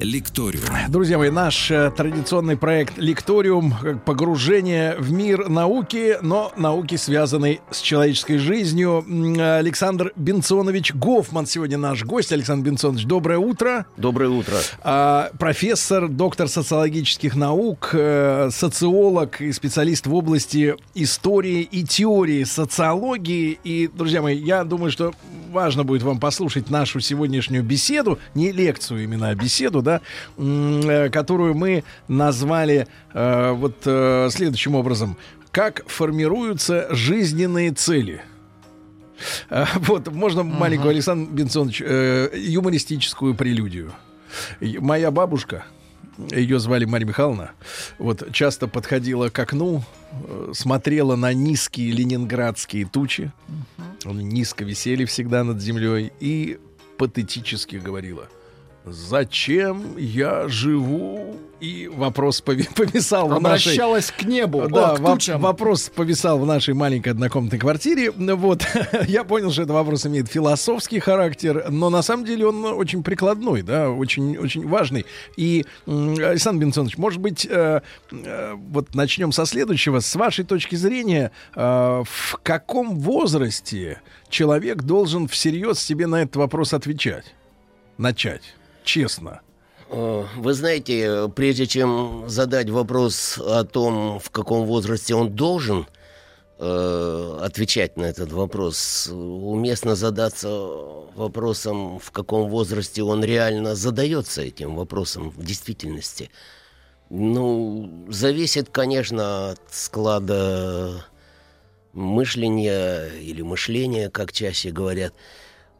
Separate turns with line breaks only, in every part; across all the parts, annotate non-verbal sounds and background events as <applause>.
Лекториум.
Друзья мои, наш э, традиционный проект Лекториум погружение в мир науки, но науки, связанной с человеческой жизнью. Александр Бенционович Гофман сегодня наш гость. Александр Бенционович, доброе утро.
Доброе утро.
А, профессор, доктор социологических наук, э, социолог и специалист в области истории и теории социологии. И, друзья мои, я думаю, что важно будет вам послушать нашу сегодняшнюю беседу, не лекцию именно, а беседу, да, м, э, которую мы назвали э, вот э, следующим образом. Как формируются жизненные цели? Э, Вот, можно маленькую, Александр Бенсонович, э, юмористическую прелюдию. Моя бабушка, ее звали Марья Михайловна, вот часто подходила к окну, э, смотрела на низкие ленинградские тучи, они низко висели всегда над землей, и патетически говорила, «Зачем я живу?» И вопрос пови- <laughs> повисал в нашей...
Обращалась к небу,
Да,
о, к тучам.
вопрос повисал в нашей маленькой однокомнатной квартире. Вот, <laughs> я понял, что этот вопрос имеет философский характер, но на самом деле он очень прикладной, да, очень, очень важный. И, Александр Бенсонович, может быть, э, э, вот начнем со следующего. С вашей точки зрения, э, в каком возрасте человек должен всерьез себе на этот вопрос отвечать? Начать, честно.
Э, Вы знаете, прежде чем задать вопрос о том, в каком возрасте он должен э, отвечать на этот вопрос, уместно задаться вопросом, в каком возрасте он реально задается этим вопросом в действительности. Ну, зависит, конечно, от склада мышления или мышления, как чаще говорят,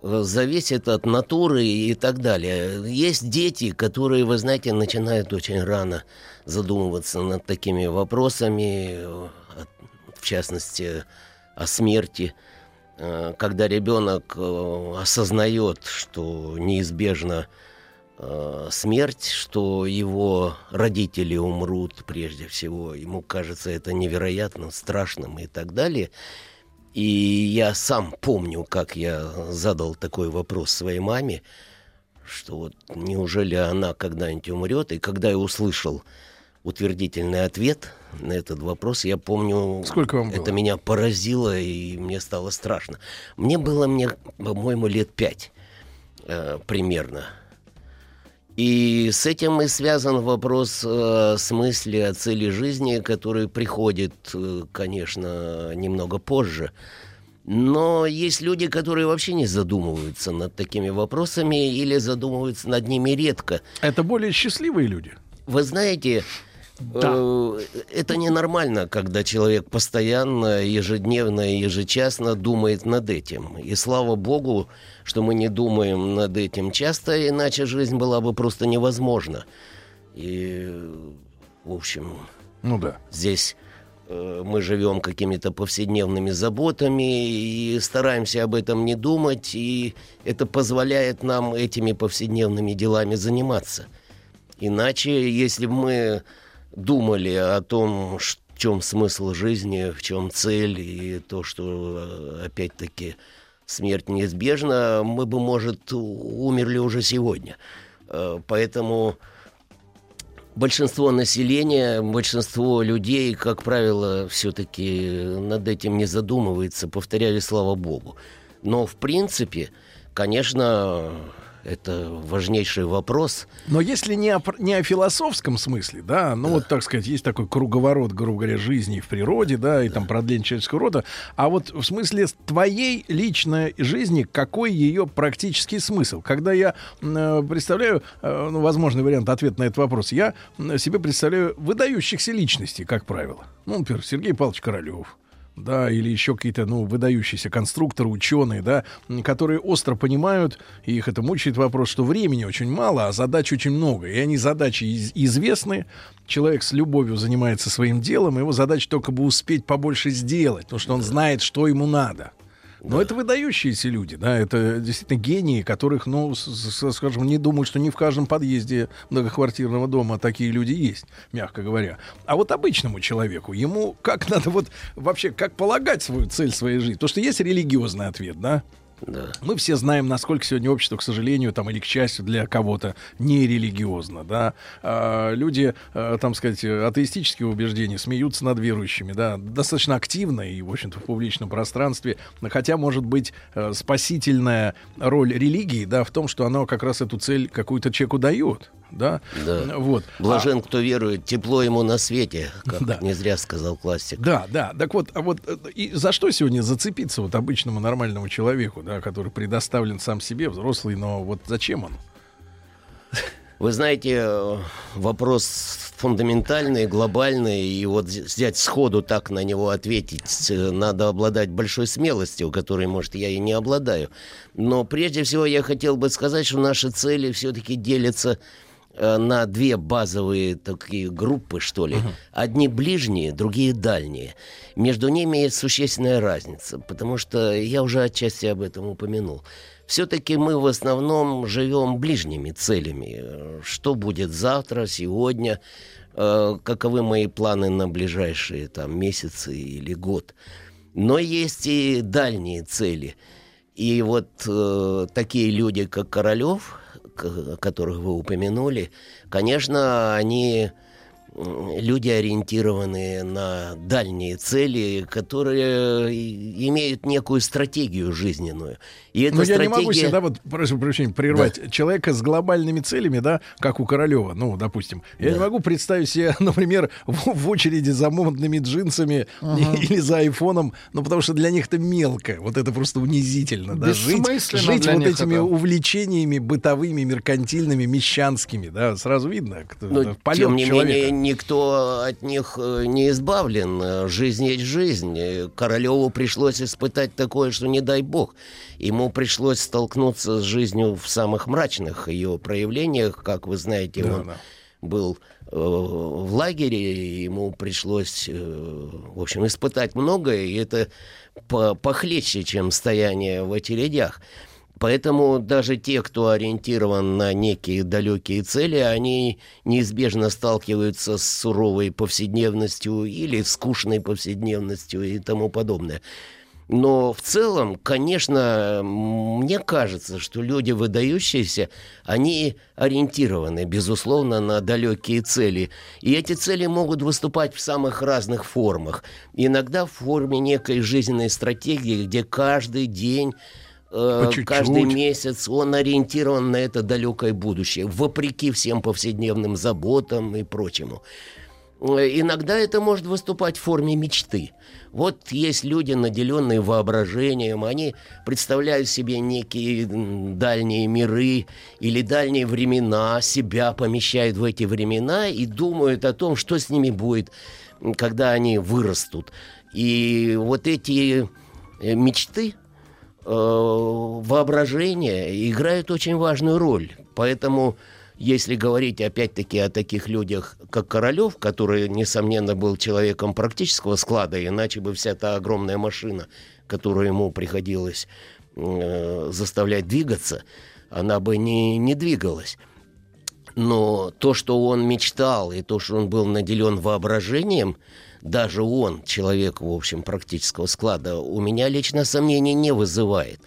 зависит от натуры и так далее. Есть дети, которые, вы знаете, начинают очень рано задумываться над такими вопросами, э, в частности, о смерти. Э, Когда ребенок э, осознает, что неизбежно э, смерть, что его родители умрут прежде всего, ему кажется это невероятным, страшным и так далее. И я сам помню, как я задал такой вопрос своей маме, что вот неужели она когда-нибудь умрет, и когда я услышал утвердительный ответ на этот вопрос, я помню,
Сколько вам
это
было?
меня поразило, и мне стало страшно. Мне было, мне, по-моему, лет пять э, примерно. И с этим и связан вопрос э, о смысле, о цели жизни, который приходит, э, конечно, немного позже. Но есть люди, которые вообще не задумываются над такими вопросами или задумываются над ними редко.
Это более счастливые люди.
Вы знаете, э, это ненормально, когда человек постоянно, ежедневно и ежечасно думает над этим. И слава богу, что мы не думаем над этим часто, иначе жизнь была бы просто невозможна. И, в общем,
Ну да.
здесь э, мы живем какими-то повседневными заботами и стараемся об этом не думать, и это позволяет нам этими повседневными делами заниматься. Иначе, если бы мы думали о том, в чем смысл жизни, в чем цель, и то, что, э, опять-таки, смерть неизбежна, мы бы, может, умерли уже сегодня. Э, Поэтому большинство населения, большинство людей, как правило, все-таки над этим не задумывается, повторяю, слава богу. Но, в принципе, конечно, это важнейший вопрос.
Но если не о, не о философском смысле, да, ну вот, так сказать, есть такой круговорот, грубо говоря, жизни в природе, да, и там продление человеческого рода, а вот в смысле твоей личной жизни, какой ее практический смысл? Когда я э, представляю, э, ну, возможный вариант ответа на этот вопрос, я себе представляю выдающихся личностей, как правило. Ну, например, Сергей Павлович Королев, да, или еще какие-то, ну, выдающиеся конструкторы, ученые, да, которые остро понимают, и их это мучает вопрос, что времени очень мало, а задач очень много. И они задачи из- известны, человек с любовью занимается своим делом, его задача только бы успеть побольше сделать, потому что он знает, что ему надо. Но это выдающиеся люди, да, это действительно гении, которых, ну, скажем, не думаю, что не в каждом подъезде многоквартирного дома такие люди есть, мягко говоря. А вот обычному человеку, ему как <laughs> надо вот вообще, как полагать свою цель своей жизни? Потому что есть религиозный ответ, да? Да. Мы все знаем, насколько сегодня общество, к сожалению, там или к счастью для кого-то нерелигиозно, да. А, люди, а, там сказать, атеистические убеждения смеются над верующими, да, достаточно активно и, в общем-то, в публичном пространстве. Хотя, может быть, э, спасительная роль религии, да, в том, что она как раз эту цель какую-то человеку дает да?
да. Вот. Блажен, а... кто верует, тепло ему на свете, как да. не зря сказал классик.
Да, да. Так вот, а вот э, и за что сегодня зацепиться вот обычному нормальному человеку, да, который предоставлен сам себе, взрослый, но вот зачем он?
Вы знаете, вопрос фундаментальный, глобальный, и вот взять сходу так на него ответить, э, надо обладать большой смелостью, которой, может, я и не обладаю. Но прежде всего я хотел бы сказать, что наши цели все-таки делятся Э, на две базовые такие группы, что ли. Uh-huh. Одни ближние, другие дальние. Между ними есть существенная разница, потому что я уже отчасти об этом упомянул. Все-таки мы в основном живем ближними целями. Что будет завтра, сегодня, э, каковы мои планы на ближайшие там, месяцы или год. Но есть и дальние цели. И вот э, такие люди, как Королев, которых вы упомянули, конечно, они люди, ориентированные на дальние цели, которые имеют некую стратегию жизненную.
И эта Но стратегия... я не могу себе, да, вот, прошу прощения, прервать да. человека с глобальными целями, да, как у Королева, ну, допустим. Я да. не могу представить себе, <laughs> например, в, в очереди за модными джинсами uh-huh. <laughs> или за айфоном, ну, потому что для них это мелко, вот это просто унизительно, да, жить, жить вот этими это... увлечениями бытовыми, меркантильными, мещанскими, да, сразу видно, кто,
Но, полет тем не человека. менее, никто от них э, не избавлен. Жизнь есть жизнь. Королеву пришлось испытать такое, что не дай бог. Ему пришлось столкнуться с жизнью в самых мрачных ее проявлениях. Как вы знаете, да, он да. был э, в лагере, ему пришлось, э, в общем, испытать многое, и это похлеще, чем стояние в очередях. Поэтому даже те, кто ориентирован на некие далекие цели, они неизбежно сталкиваются с суровой повседневностью или скучной повседневностью и тому подобное. Но в целом, конечно, мне кажется, что люди выдающиеся, они ориентированы, безусловно, на далекие цели. И эти цели могут выступать в самых разных формах. Иногда в форме некой жизненной стратегии, где каждый день Э, каждый месяц он ориентирован на это далекое будущее, вопреки всем повседневным заботам и прочему. Э, иногда это может выступать в форме мечты. Вот есть люди, наделенные воображением, они представляют себе некие дальние миры или дальние времена, себя помещают в эти времена и думают о том, что с ними будет, когда они вырастут. И вот эти э, мечты, воображение играет очень важную роль. Поэтому, если говорить опять-таки о таких людях, как Королев, который, несомненно, был человеком практического склада, иначе бы вся та огромная машина, которую ему приходилось э, заставлять двигаться, она бы не, не двигалась. Но то, что он мечтал, и то, что он был наделен воображением – даже он, человек, в общем, практического склада, у меня лично сомнений не вызывает.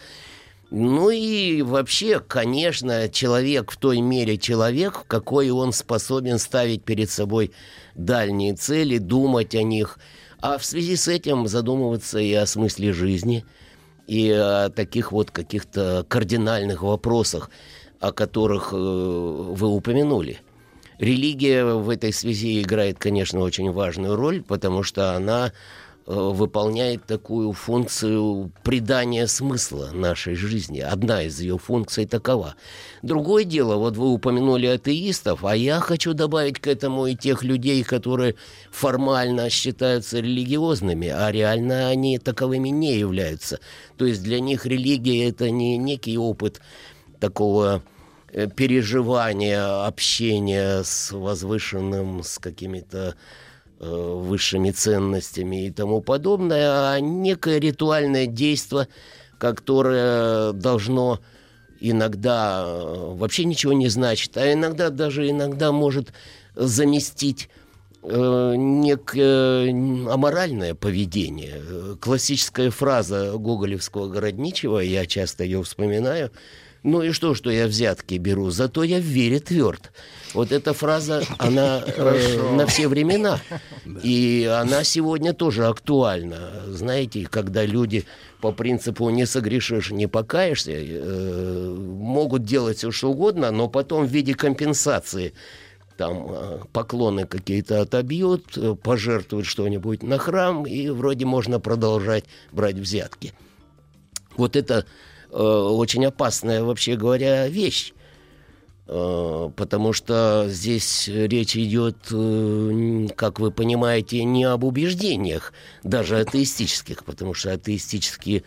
Ну и вообще, конечно, человек в той мере человек, какой он способен ставить перед собой дальние цели, думать о них, а в связи с этим задумываться и о смысле жизни, и о таких вот каких-то кардинальных вопросах, о которых э, вы упомянули. Религия в этой связи играет, конечно, очень важную роль, потому что она э, выполняет такую функцию придания смысла нашей жизни. Одна из ее функций такова. Другое дело, вот вы упомянули атеистов, а я хочу добавить к этому и тех людей, которые формально считаются религиозными, а реально они таковыми не являются. То есть для них религия это не некий опыт такого переживания, общения с возвышенным, с какими-то э, высшими ценностями и тому подобное, а некое ритуальное действие, которое должно иногда э, вообще ничего не значит, а иногда даже иногда может заместить э, некое аморальное поведение. Классическая фраза гоголевского городничего, я часто ее вспоминаю, ну и что, что я взятки беру, зато я в вере тверд. Вот эта фраза, она э, на все времена. И она сегодня тоже актуальна. Знаете, когда люди по принципу не согрешишь, не покаешься, э, могут делать все что угодно, но потом в виде компенсации там э, поклоны какие-то отобьют, э, пожертвуют что-нибудь на храм, и вроде можно продолжать брать взятки. Вот это очень опасная, вообще говоря, вещь. Э, потому что здесь речь идет, э, как вы понимаете, не об убеждениях, даже атеистических, потому что атеистические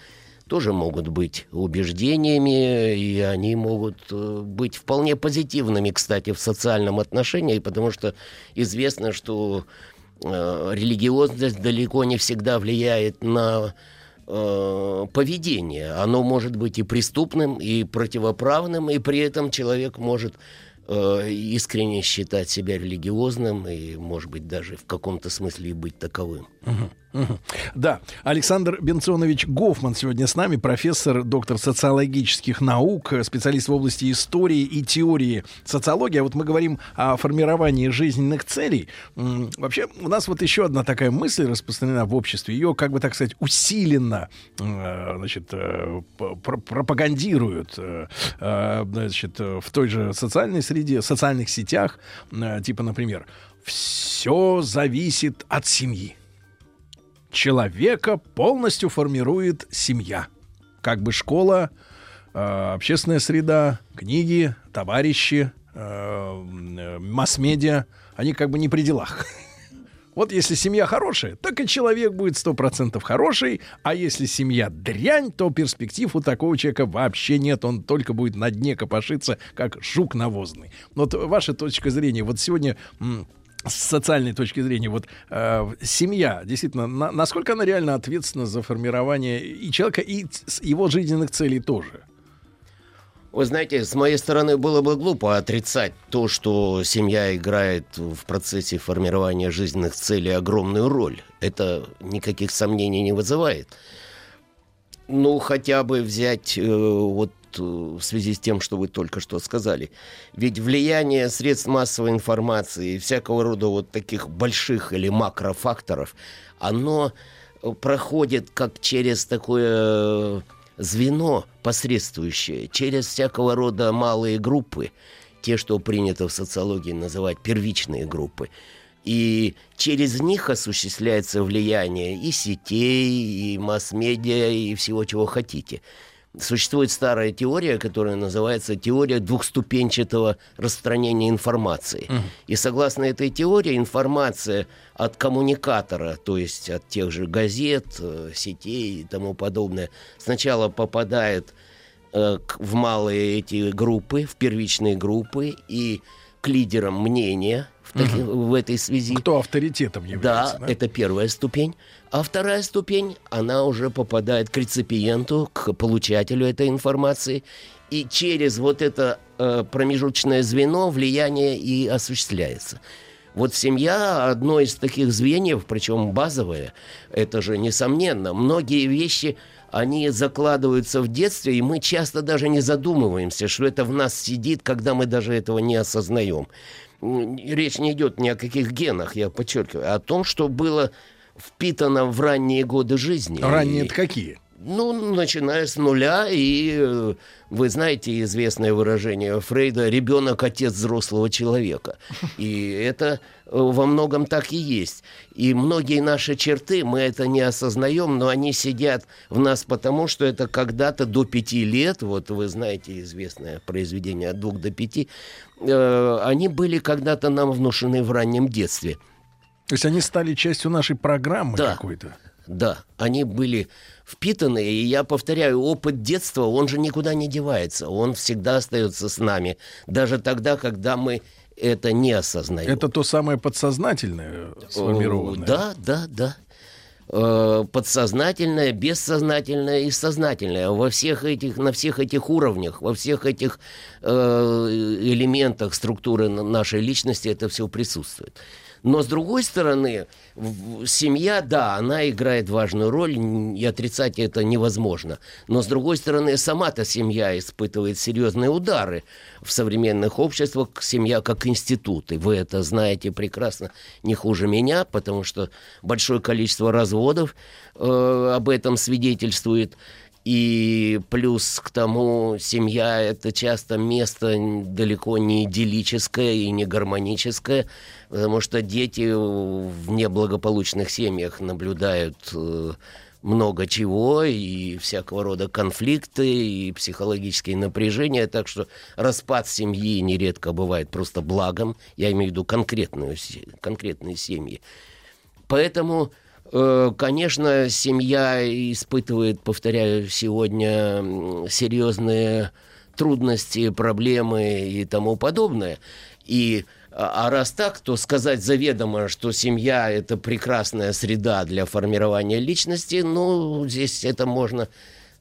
тоже могут быть убеждениями, и они могут э, быть вполне позитивными, кстати, в социальном отношении, потому что известно, что религиозность далеко не всегда влияет на э, поведение. Оно может быть и преступным, и противоправным, и при этом человек может э, искренне считать себя религиозным и, может быть, даже в каком-то смысле быть таковым.
Угу. Да, Александр Бенционович Гофман сегодня с нами, профессор, доктор социологических наук, специалист в области истории и теории социологии. А вот мы говорим о формировании жизненных целей. Вообще, у нас вот еще одна такая мысль распространена в обществе. Ее, как бы так сказать, усиленно э, значит, э, пропагандируют э, значит, в той же социальной среде, социальных сетях. Типа, например, все зависит от семьи человека полностью формирует семья. Как бы школа, э, общественная среда, книги, товарищи, э, масс-медиа, они как бы не при делах. <laughs> Вот если семья хорошая, так и человек будет сто процентов хороший, а если семья дрянь, то перспектив у такого человека вообще нет, он только будет на дне копошиться, как жук навозный. Вот ваша точка зрения, вот сегодня с социальной точки зрения, вот э, семья, действительно, на, насколько она реально ответственна за формирование и человека, и его жизненных целей тоже?
Вы знаете, с моей стороны было бы глупо отрицать то, что семья играет в процессе формирования жизненных целей огромную роль. Это никаких сомнений не вызывает. Ну, хотя бы взять э, вот в связи с тем, что вы только что сказали. Ведь влияние средств массовой информации и всякого рода вот таких больших или макрофакторов, оно э, проходит как через такое э, звено посредствующее, через всякого рода малые группы, те, что принято в социологии называть первичные группы. И через них осуществляется влияние и сетей, и масс-медиа, и всего, чего хотите – Существует старая теория, которая называется теория двухступенчатого распространения информации. Uh-huh. И согласно этой теории информация от коммуникатора, то есть от тех же газет, э, сетей и тому подобное, сначала попадает э, в малые эти группы, в первичные группы и к лидерам мнения в, таки, угу. в этой связи.
Кто авторитетом является?
Да, да, это первая ступень. А вторая ступень, она уже попадает к реципиенту, к получателю этой информации. И через вот это э, промежуточное звено влияние и осуществляется. Вот семья одно из таких звеньев, причем базовое, это же несомненно. Многие вещи, они закладываются в детстве, и мы часто даже не задумываемся, что это в нас сидит, когда мы даже этого не осознаем речь не идет ни о каких генах, я подчеркиваю, а о том, что было впитано в ранние годы жизни.
Ранние это какие?
Ну, начиная с нуля, и э, вы знаете известное выражение Фрейда «ребенок – отец взрослого человека». И это э, во многом так и есть. И многие наши черты, мы это не осознаем, но они сидят в нас потому, что это когда-то до пяти лет, вот вы знаете известное произведение «От двух до пяти», э, они были когда-то нам внушены в раннем детстве.
То есть они стали частью нашей программы
да.
какой-то?
Да, они были впитаны, и я повторяю, опыт детства, он же никуда не девается, он всегда остается с нами, даже тогда, когда мы это не осознаем.
Это то самое подсознательное сформированное.
Да, да, да. э, подсознательное, бессознательное и сознательное. Во всех этих, на всех этих уровнях, во всех этих э, элементах структуры нашей личности это все присутствует. Но с другой стороны, семья, да, она играет важную роль, и отрицать это невозможно. Но с другой стороны, сама-то семья испытывает серьезные удары в современных обществах, семья как институт. И вы это знаете прекрасно не хуже меня, потому что большое количество разводов э, об этом свидетельствует. И плюс к тому, семья это часто место далеко не идиллическое и не гармоническое, потому что дети в неблагополучных семьях наблюдают э, много чего, и всякого рода конфликты, и психологические напряжения, так что распад семьи нередко бывает просто благом, я имею в виду конкретную, конкретные семьи. Поэтому конечно, семья испытывает, повторяю, сегодня серьезные трудности, проблемы и тому подобное. И а, а раз так, то сказать заведомо, что семья это прекрасная среда для формирования личности, ну, здесь это можно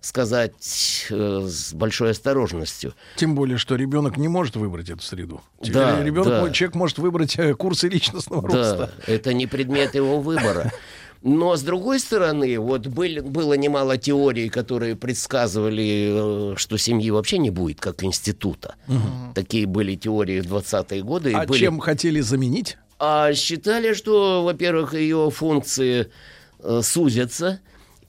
сказать э, с большой осторожностью.
Тем более, что ребенок не может выбрать эту среду. Да, ребенок, да. человек может выбрать э, курсы личностного да, роста.
Это не предмет его выбора. <laughs> Но, с другой стороны, вот были, было немало теорий, которые предсказывали, э, что семьи вообще не будет, как института. Угу. Такие были теории в 20-е годы.
А
были...
чем хотели заменить?
А считали, что, во-первых, ее функции э, сузятся,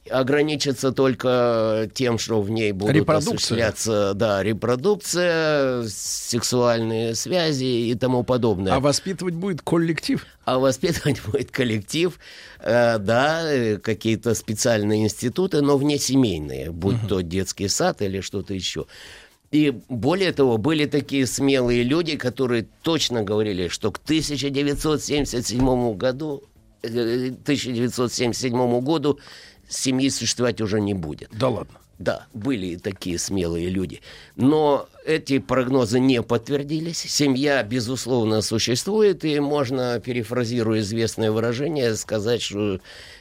ограничится только тем, что в ней будут осуществляться да, репродукция, сексуальные связи и тому подобное.
А воспитывать будет коллектив?
А воспитывать <laughs> будет коллектив, э, да, какие-то специальные институты, но вне семейные, будь угу. то детский сад или что-то еще. И более того, были такие смелые люди, которые точно говорили, что к 1977 году 1977 э, году семьи существовать уже не будет.
Да ладно.
Да, были такие смелые люди. Но эти прогнозы не подтвердились. Семья, безусловно, существует, и можно, перефразируя известное выражение, сказать, что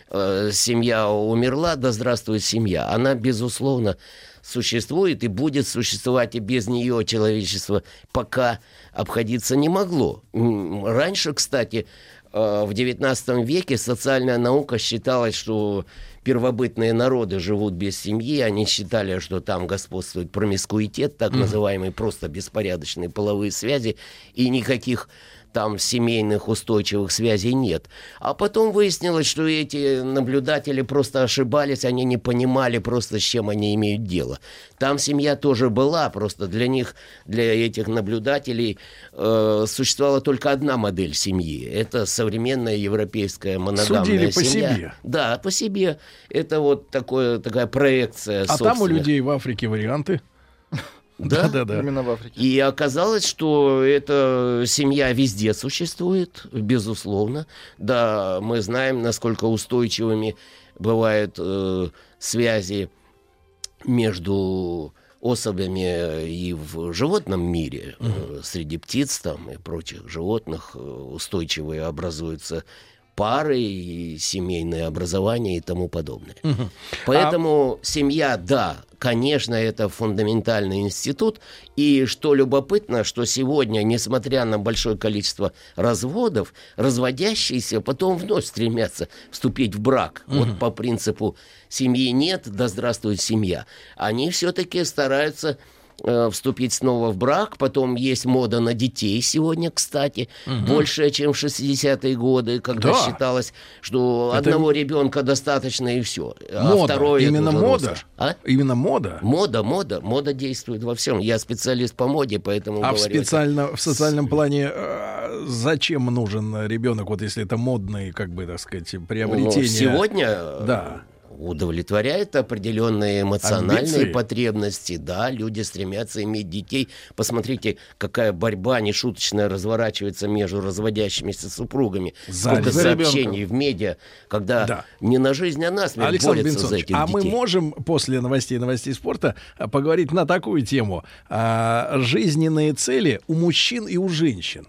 э, семья умерла, да здравствует семья. Она, безусловно, существует и будет существовать, и без нее человечество пока обходиться не могло. Раньше, кстати, в XIX веке социальная наука считалась, что первобытные народы живут без семьи, они считали, что там господствует промискуитет, так называемые просто беспорядочные половые связи, и никаких там семейных устойчивых связей нет. А потом выяснилось, что эти наблюдатели просто ошибались, они не понимали просто, с чем они имеют дело. Там семья тоже была, просто для них, для этих наблюдателей э, существовала только одна модель семьи. Это современная европейская моногамная Судили
по
семья.
себе?
Да, по себе. Это вот такое, такая проекция.
А там у людей в Африке варианты?
Да, да, да. Именно в Африке. И оказалось, что эта семья везде существует, безусловно. Да, мы знаем, насколько устойчивыми бывают э, связи между особями и в животном мире, uh среди птиц там и прочих животных э, устойчивые образуются пары, и семейное образование и тому подобное. Угу. Поэтому а... семья, да, конечно, это фундаментальный институт. И что любопытно, что сегодня, несмотря на большое количество разводов, разводящиеся потом вновь стремятся вступить в брак. Угу. Вот по принципу семьи нет, да здравствует семья. Они все-таки стараются вступить снова в брак. Потом есть мода на детей сегодня, кстати, угу. большая, чем в 60-е годы, когда да. считалось, что Это... одного ребенка достаточно и все.
А мода. А второй Именно мода. А? Именно мода.
Мода, мода, мода действует во всем. Я специалист по моде, поэтому.
А говорю, в специально в социальном плане э, зачем нужен ребенок, вот если это модные, как бы так сказать, приобретения? Ну,
сегодня. Да удовлетворяет определенные эмоциональные Амбиции. потребности. Да, люди стремятся иметь детей. Посмотрите, какая борьба нешуточная разворачивается между разводящимися супругами. За, Сколько за сообщений ребенка. в медиа, когда да. не на жизнь, а на смерть Александр борются за этих
а
детей.
мы можем после новостей новостей спорта а, поговорить на такую тему. А, жизненные цели у мужчин и у женщин.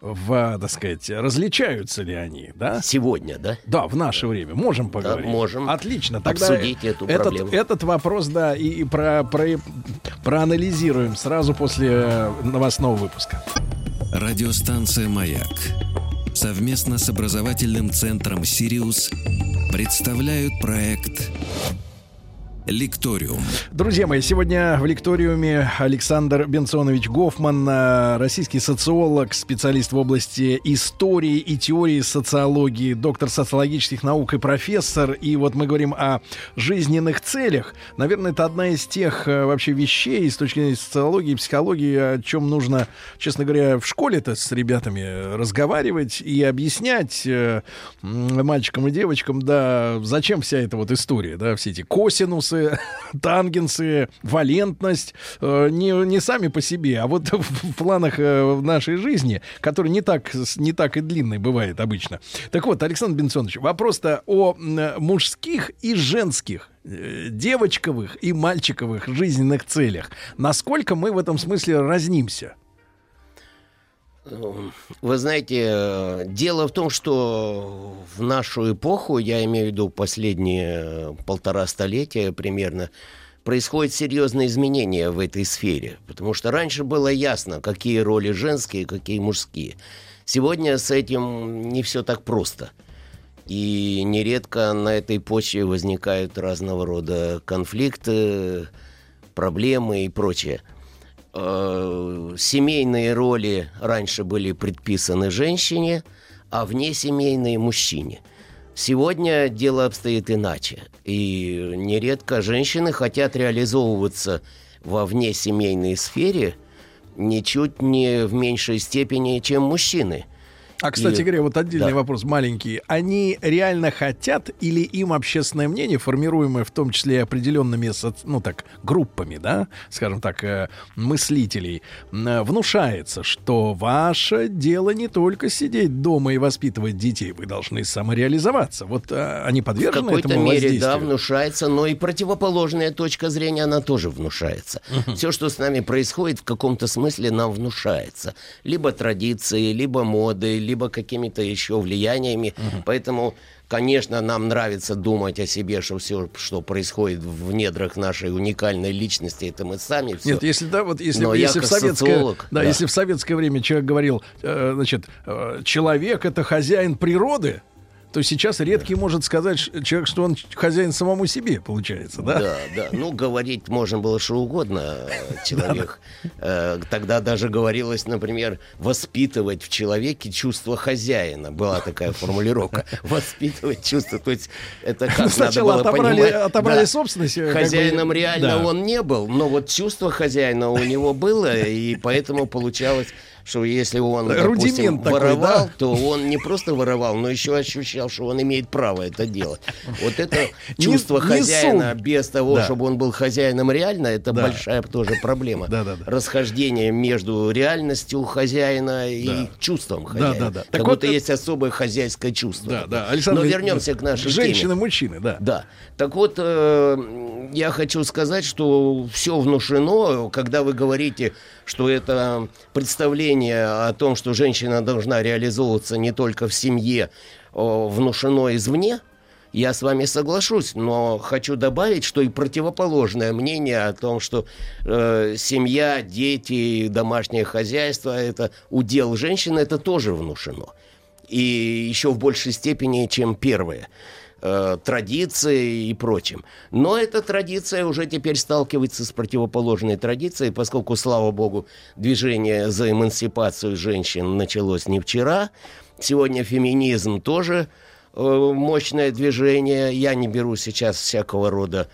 В, так сказать, различаются ли они, да?
Сегодня, да?
Да, в наше время. Можем поговорить.
Да, можем.
Отлично. Тогда
обсудить эту
этот,
проблему.
Этот вопрос, да, и, и про, про, проанализируем сразу после э, новостного выпуска.
Радиостанция «Маяк» совместно с образовательным центром «Сириус» представляют проект Лекториум.
Друзья мои, сегодня в лекториуме Александр Бенсонович Гофман, э, российский социолог, специалист в области истории и теории социологии, доктор социологических наук и профессор. И вот мы говорим о жизненных целях. Наверное, это одна из тех э, вообще вещей с точки зрения социологии психологии, о чем нужно, честно говоря, в школе-то с ребятами разговаривать и объяснять э, мальчикам и девочкам, да, зачем вся эта вот история, да, все эти косинусы, синусы, <laughs> тангенсы, валентность э, не, не сами по себе, а вот <laughs> в планах э, нашей жизни, который не так, не так и длинный бывает обычно. Так вот, Александр Бенсонович, вопрос-то о мужских и женских э, девочковых и мальчиковых жизненных целях. Насколько мы в этом смысле разнимся?
Вы знаете, дело в том, что в нашу эпоху, я имею в виду последние полтора столетия примерно, происходят серьезные изменения в этой сфере. Потому что раньше было ясно, какие роли женские, какие мужские. Сегодня с этим не все так просто. И нередко на этой почве возникают разного рода конфликты, проблемы и прочее – э, семейные роли раньше были предписаны женщине, а внесемейные мужчине. Сегодня дело обстоит иначе. И нередко женщины хотят реализовываться во внесемейной сфере ничуть не в меньшей степени, чем мужчины –
а, кстати и... говоря, вот отдельный да. вопрос маленький. Они реально хотят или им общественное мнение, формируемое в том числе определенными, ну так, группами, да, скажем так, э, мыслителей, внушается, что ваше дело не только сидеть дома и воспитывать детей, вы должны самореализоваться. Вот а, они подвержены
в какой-то
этому
мере, да, внушается, но и противоположная точка зрения, она тоже внушается. Угу. Все, что с нами происходит, в каком-то смысле нам внушается. Либо традиции, либо моды, либо какими-то еще влияниями. Угу. Поэтому, конечно, нам нравится думать о себе, что все, что происходит в недрах нашей уникальной личности, это мы сами. Все.
Нет, если да, вот если, Но если в советское, социолог, да, да, если в советское время человек говорил, э, значит, э, человек это хозяин природы то сейчас редкий может сказать человек, что он хозяин самому себе, получается, да?
Да, да. Ну, говорить можно было что угодно <laughs> э, человек. Э, тогда даже говорилось, например, воспитывать в человеке чувство хозяина. Была такая <laughs> формулировка. Воспитывать чувство. То есть это как
ну, надо было отобрали, понимать. Отобрали да. собственность.
Э, Хозяином бы, реально да. он не был, но вот чувство хозяина у него было, и поэтому получалось что если он, допустим, такой, воровал, да? то он не просто воровал, но еще ощущал, что он имеет право это делать. Вот это <laughs> чувство хозяина без того, чтобы он был хозяином реально, это большая тоже проблема. <laughs> Расхождение между реальностью хозяина и чувством хозяина. Как будто вот есть особое хозяйское чувство. Но вернемся к нашей
теме. мужчины, да.
Да. Так вот, э, я хочу сказать, что все внушено, когда вы говорите, что это представление о том, что женщина должна реализовываться не только в семье, внушено извне, я с вами соглашусь, но хочу добавить, что и противоположное мнение о том, что э, семья, дети, домашнее хозяйство это удел женщины, это тоже внушено. И еще в большей степени, чем первое э, традиции и прочим. Но эта традиция уже теперь сталкивается с противоположной традицией, поскольку, слава богу, движение за эмансипацию женщин началось не вчера. Сегодня феминизм тоже э, мощное движение. Я не беру сейчас всякого рода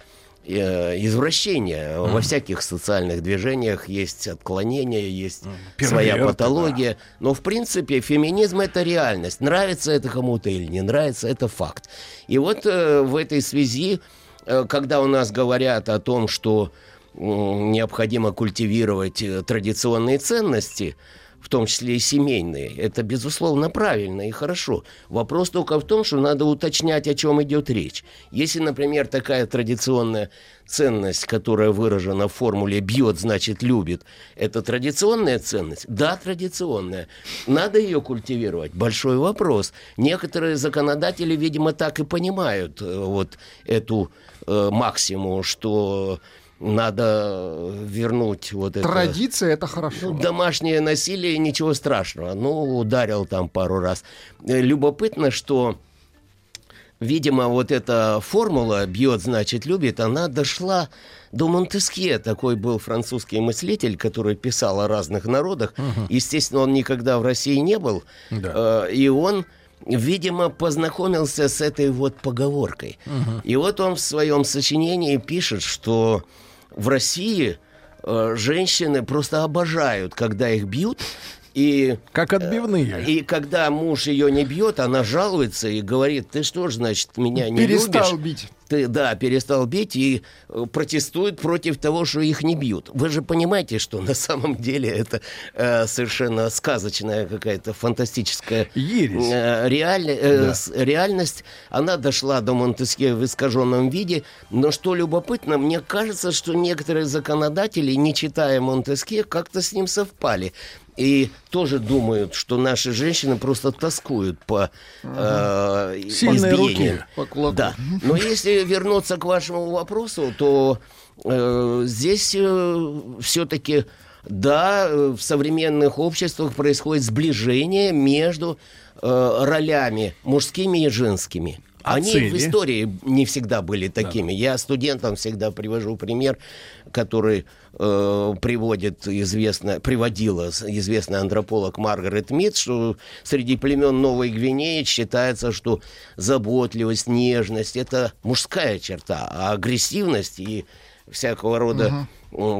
Э, извращения. Mm. Во всяких социальных движениях есть отклонения, есть mm. своя патология. Да. Но, в принципе, феминизм — это реальность. Нравится это кому-то или не нравится, это факт. И вот э, в этой связи, э, когда у нас говорят о том, что э, необходимо культивировать традиционные ценности, в том числе и семейные. Это, безусловно, правильно и хорошо. Вопрос только в том, что надо уточнять, о чем идет речь. Если, например, такая традиционная ценность, которая выражена в формуле «бьет, значит, любит», это традиционная ценность? Да, традиционная. Надо ее культивировать? Большой вопрос. Некоторые законодатели, видимо, так и понимают э, вот эту э, максиму, что надо вернуть вот это...
Традиция — это хорошо.
Ну, домашнее насилие, ничего страшного. Ну, ударил там пару раз. Э, любопытно, что, видимо, вот эта формула «бьет, значит, любит», она дошла до Монтескье. Такой был французский мыслитель, который писал о разных народах. Угу. Естественно, он никогда в России не был. Да. Э, и он видимо, познакомился с этой вот поговоркой. Угу. И вот он в своем сочинении пишет, что в России э, женщины просто обожают, когда их бьют. И,
как отбивные.
И когда муж ее не бьет, она жалуется и говорит, ты что ж, значит, меня не
Перестал
любишь?
бить
ты, да, перестал бить и э, протестует против того, что их не бьют. Вы же понимаете, что на самом деле это э, совершенно сказочная какая-то фантастическая э, реаль, э, да. реальность. Она дошла до Монтеске в искаженном виде, но что любопытно, мне кажется, что некоторые законодатели, не читая Монтеске, как-то с ним совпали и тоже думают, что наши женщины просто тоскуют по
э, Сильные руки
по кулаку. Да. Но если вернуться к вашему вопросу, то э, здесь э, все-таки да, в современных обществах происходит сближение между э, ролями мужскими и женскими. А Они цели? в истории не всегда были такими. Да. Я студентам всегда привожу пример, который э, приводит известная, приводила известный антрополог Маргарет Митц, что среди племен Новой Гвинеи считается, что заботливость, нежность – это мужская черта, а агрессивность и всякого рода угу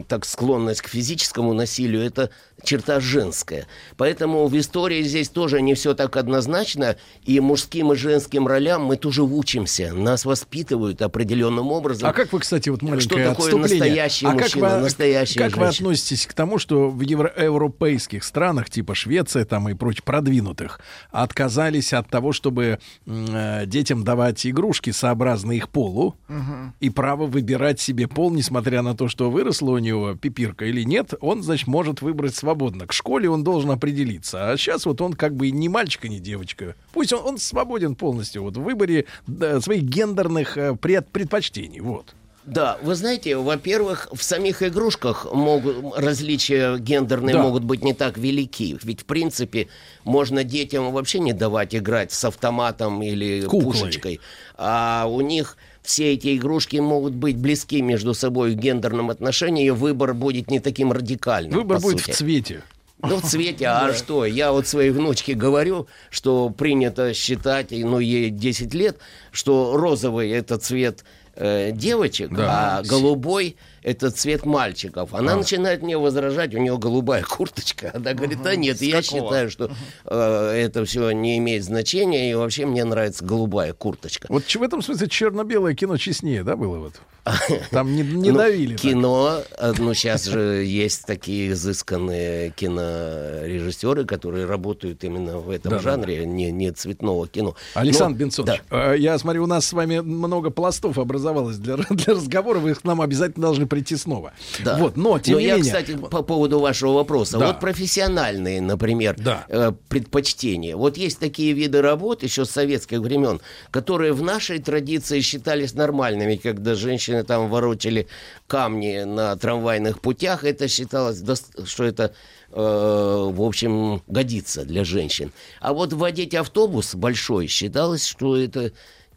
так склонность к физическому насилию, это черта женская. Поэтому в истории здесь тоже не все так однозначно, и мужским и женским ролям мы тоже учимся, нас воспитывают определенным образом.
А как вы, кстати, вот маленькое
Что такое настоящий а мужчина, как вы, настоящая
Как женщина? вы относитесь к тому, что в евро- европейских странах, типа Швеция там и прочь продвинутых, отказались от того, чтобы э, детям давать игрушки сообразно их полу угу. и право выбирать себе пол, несмотря на то, что вырос выросла у него пипирка или нет, он, значит, может выбрать свободно. К школе он должен определиться. А сейчас вот он как бы и не мальчик, и не девочка. Пусть он, он свободен полностью вот в выборе да, своих гендерных э, пред, предпочтений. Вот.
Да, вы знаете, во-первых, в самих игрушках могут, различия гендерные да. могут быть не так велики. Ведь, в принципе, можно детям вообще не давать играть с автоматом или Куклой. пушечкой. А у них все эти игрушки могут быть близки между собой в гендерном отношении, и выбор будет не таким радикальным.
Выбор будет сути. в цвете.
Ну, в цвете, а <laughs> что? Я вот своей внучке говорю, что принято считать, ну, ей 10 лет, что розовый это цвет э, девочек, да. а голубой это цвет мальчиков. Она а. начинает мне возражать, у нее голубая курточка. Она говорит, да нет, С я какого? считаю, что э, это все не имеет значения, и вообще мне нравится голубая курточка.
Вот в этом смысле черно-белое кино честнее, да, было вот? <laughs> Там не, не ну, давили.
Кино, так. ну сейчас же есть такие изысканные кинорежиссеры, которые работают именно в этом да, жанре, да. Не, не цветного кино.
Александр Но, Бенцович, да. Э, я смотрю, у нас с вами много пластов образовалось для, <laughs> для разговора, вы к нам обязательно должны прийти снова.
Да. Вот, но тем но не я, менее... кстати, по поводу вашего вопроса. Да. Вот профессиональные, например, да. э, предпочтения. Вот есть такие виды работ еще с советских времен, которые в нашей традиции считались нормальными, когда женщины там ворочали камни на трамвайных путях. Это считалось, что это э, в общем, годится для женщин. А вот водить автобус большой считалось, что это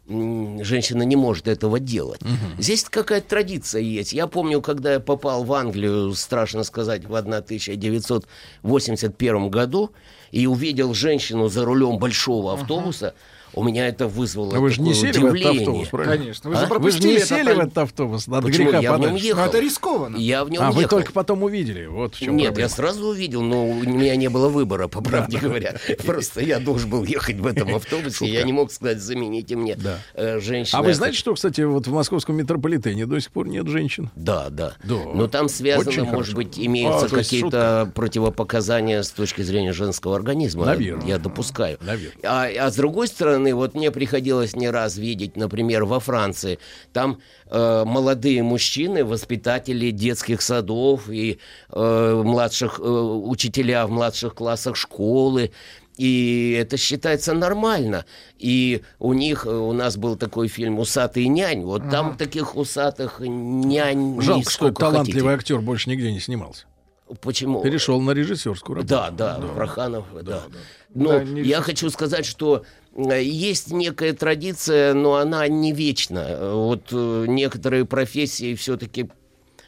женщина не может этого делать. Угу. Здесь какая-то традиция есть. Я помню, когда я попал в Англию, страшно сказать, в 1981 году, и увидел женщину за рулем большого автобуса, ага У меня это вызвало
А вы же не сели в этот
удивление.
автобус, правильно?
Конечно. Вы
А?
же
Вы же
пропустили
не
этот
сели в этот автобус от
Почему?
греха
Я в нем
подальше.
ехал.
Ну, это рискованно.
Я в нем
А, вы
ехал.
только потом увидели. Вот в чем
Нет,
проблема.
я сразу увидел, но у меня не было выбора, по правде говоря. Просто я должен был ехать в этом автобусе, я не мог сказать, замените мне э, женщину.
А вы знаете, что, кстати, вот в московском метрополитене до сих пор нет женщин?
Да, да. Но там связано, может быть, имеются
А,
какие-то противопоказания с точки зрения женского организма.
Наверное.
Я допускаю. А, а с другой стороны, вот мне приходилось не раз видеть, например, во Франции, там э, молодые мужчины, воспитатели детских садов и э, младших э, учителя в младших классах школы. И это считается нормально. И у них, э, у нас был такой фильм «Усатый нянь». Вот там таких усатых нянь
Жалко, что талантливый
хотите.
актер больше нигде не снимался.
Почему?
Перешел на режиссерскую работу.
Да, да, Проханов, да. Но
Да, не-
я хочу сказать, что есть некая традиция, но она не вечна. Э, Вот э, некоторые профессии все-таки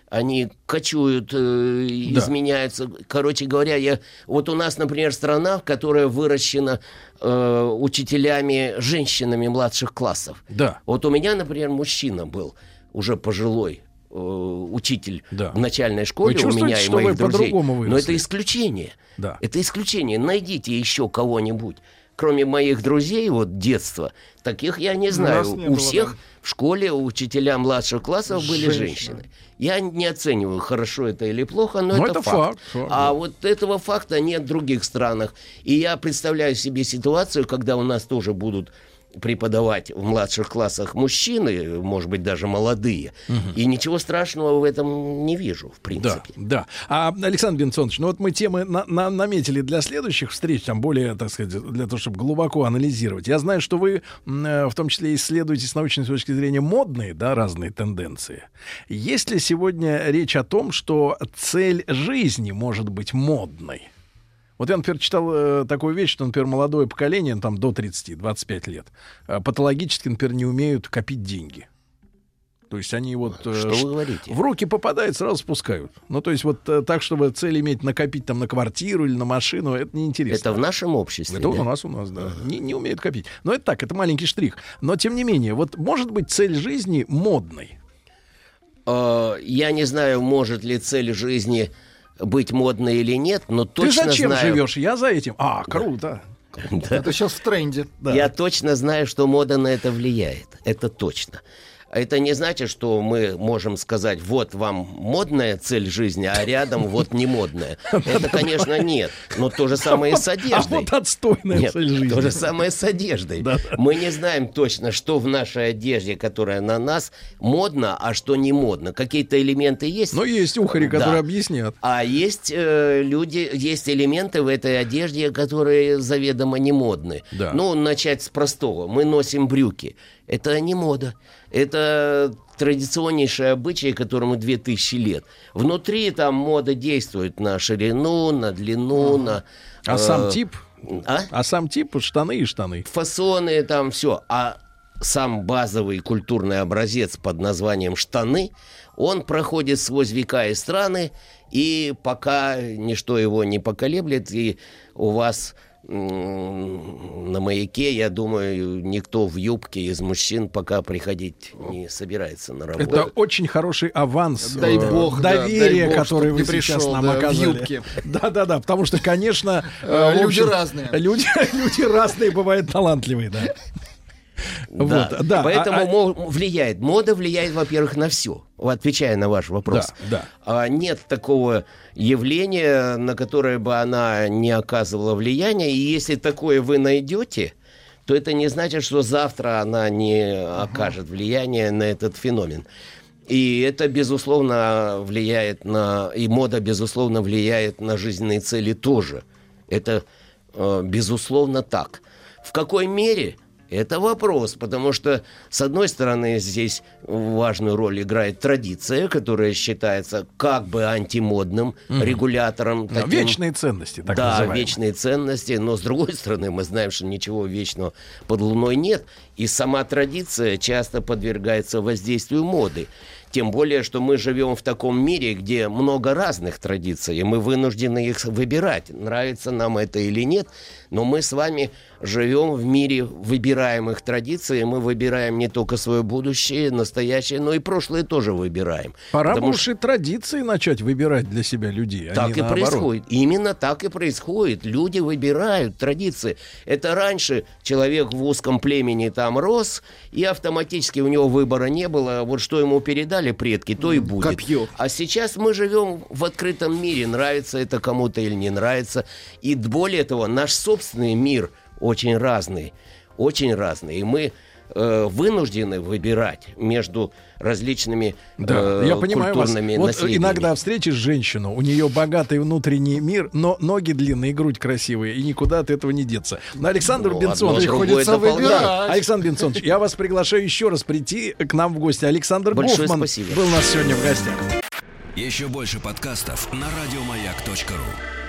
они кочуют, э,
Да.
изменяются. Короче говоря, я вот у нас, например, страна, которая выращена э, учителями женщинами младших классов.
Да.
Вот у меня, например, мужчина был уже пожилой э, учитель
Да.
в начальной школе у меня и моих друзей. Но это исключение.
Да.
Это исключение. Найдите еще кого-нибудь. Кроме моих друзей, вот детства, таких я не знаю.
нас не
у
было,
всех
да.
в школе учителя младших классов были
Женщины.
женщины. Я не оцениваю, хорошо это или плохо, но,
Но
это,
это факт, факт,
а
да.
вот этого факта нет в других странах. И я представляю себе ситуацию, когда у нас тоже будут преподавать в младших классах мужчины, может быть, даже молодые. И ничего страшного в этом не вижу, в
Да,
принципе.
да. А, Александр Бенсонович, ну вот мы темы на- на- наметили для следующих встреч, там более, так сказать, для того, чтобы глубоко анализировать. Я знаю, что вы э, в том числе исследуете с научной точки зрения модные, да, разные тенденции. Есть ли сегодня речь о том, что цель жизни может быть модной? Вот я, например, читал э, такую вещь, что, например, молодое поколение, ну, там до 30-25 лет, э, патологически, например, не умеют копить деньги. То есть они вот... э,
Что вы говорите?
в руки попадает, сразу спускают. Ну, то есть вот э, так, чтобы цель иметь накопить там на квартиру или на машину, это неинтересно.
Это в нашем обществе.
Это
да?
у нас, у нас, да. Не, не умеют копить. Но это так, это маленький штрих. Но, тем не менее, вот может быть цель жизни модной.
Э, Я не знаю, может ли цель жизни быть модной или нет, но точно
Ты зачем
знаю.
живешь? Я за этим. А, круто.
Да.
Это сейчас в тренде.
Да.
Я точно знаю, что мода на это влияет. Это точно. Это не значит, что мы можем сказать, вот вам модная цель жизни, а рядом вот не модная. <laughs> Это, конечно, нет. Но то же самое и с <laughs>
А
одеждой.
вот отстойная
Нет,
цель жизни.
то же самое с одеждой.
Да.
Мы не знаем точно, что в нашей одежде, которая на нас, модно, а что не модно. Какие-то элементы есть.
Но есть ухари,
Да.
которые объяснят.
А есть э, люди, есть элементы в этой одежде, которые заведомо не модны.
Да.
Ну, начать с простого. Мы носим брюки. Это не мода. Это традиционнейший обычай, которому 2000 лет. Внутри там мода действует на ширину, на длину, на...
А
э,
сам тип?
А?
А сам тип штаны и штаны.
фасоны, там все. А сам базовый культурный образец под названием штаны, он проходит сквозь века и страны, и пока ничто его не поколеблет, и у вас на маяке, я думаю, никто в юбке из мужчин пока приходить не собирается на работу.
Это очень хороший аванс.
Дай
э,
бог, да,
доверия,
дай бог,
который вы
не
сейчас
пришел,
нам
да, в
оказали.
юбке.
Да, да, да. Потому что, конечно,
Э,
э, в
люди
общем,
разные.
Люди, <laughs> люди разные бывают талантливые, да. <laughs>
Да.
Вот, да.
Поэтому
А- а-
влияет. Мода влияет, во-первых, на все. Отвечая на ваш вопрос.
Да,
А нет такого явления, на которое бы она не оказывала влияния. И если такое вы найдете, то это не значит, что завтра она не окажет влияние на этот феномен. И это, безусловно, влияет на... И мода, безусловно, влияет на жизненные цели тоже. Это, э, безусловно, так. В какой мере? Это вопрос, потому что, с одной стороны, здесь важную роль играет традиция, которая считается как бы антимодным регулятором.
Да,
таким.
вечные ценности, так
да,
называемые.
вечные ценности, но с другой стороны мы знаем, что ничего вечного под луной нет, и сама традиция часто подвергается воздействию моды. Тем более, что мы живем в таком мире, где много разных традиций, и мы вынуждены их выбирать, нравится нам это или нет, но мы с вами живем в мире выбираемых традиций. Мы выбираем не только свое будущее, настоящее, но и прошлое тоже выбираем.
Пора бы уж и традиции начать выбирать для себя людей.
А так и наоборот. происходит. Именно так и происходит. Люди выбирают традиции. Это раньше человек в узком племени там рос, и автоматически у него выбора не было. Вот что ему передали предки, то и будет.
Копье.
А сейчас мы живем в открытом мире. Нравится это кому-то или не нравится. И более того, наш собственный мир очень разный. Очень разный. И мы э, вынуждены выбирать между различными
да,
э,
я понимаю
культурными
вас. Вот иногда встретишь женщину, у нее богатый внутренний мир, но ноги длинные, грудь красивая, и никуда от этого не деться. Но Александр ну, Бенсон, приходится выбирать. Александр Бенсонович, я вас приглашаю еще раз прийти к нам в гости. Александр Большое Гофман спасибо. был у нас сегодня в гостях.
Еще больше подкастов на радиомаяк.ру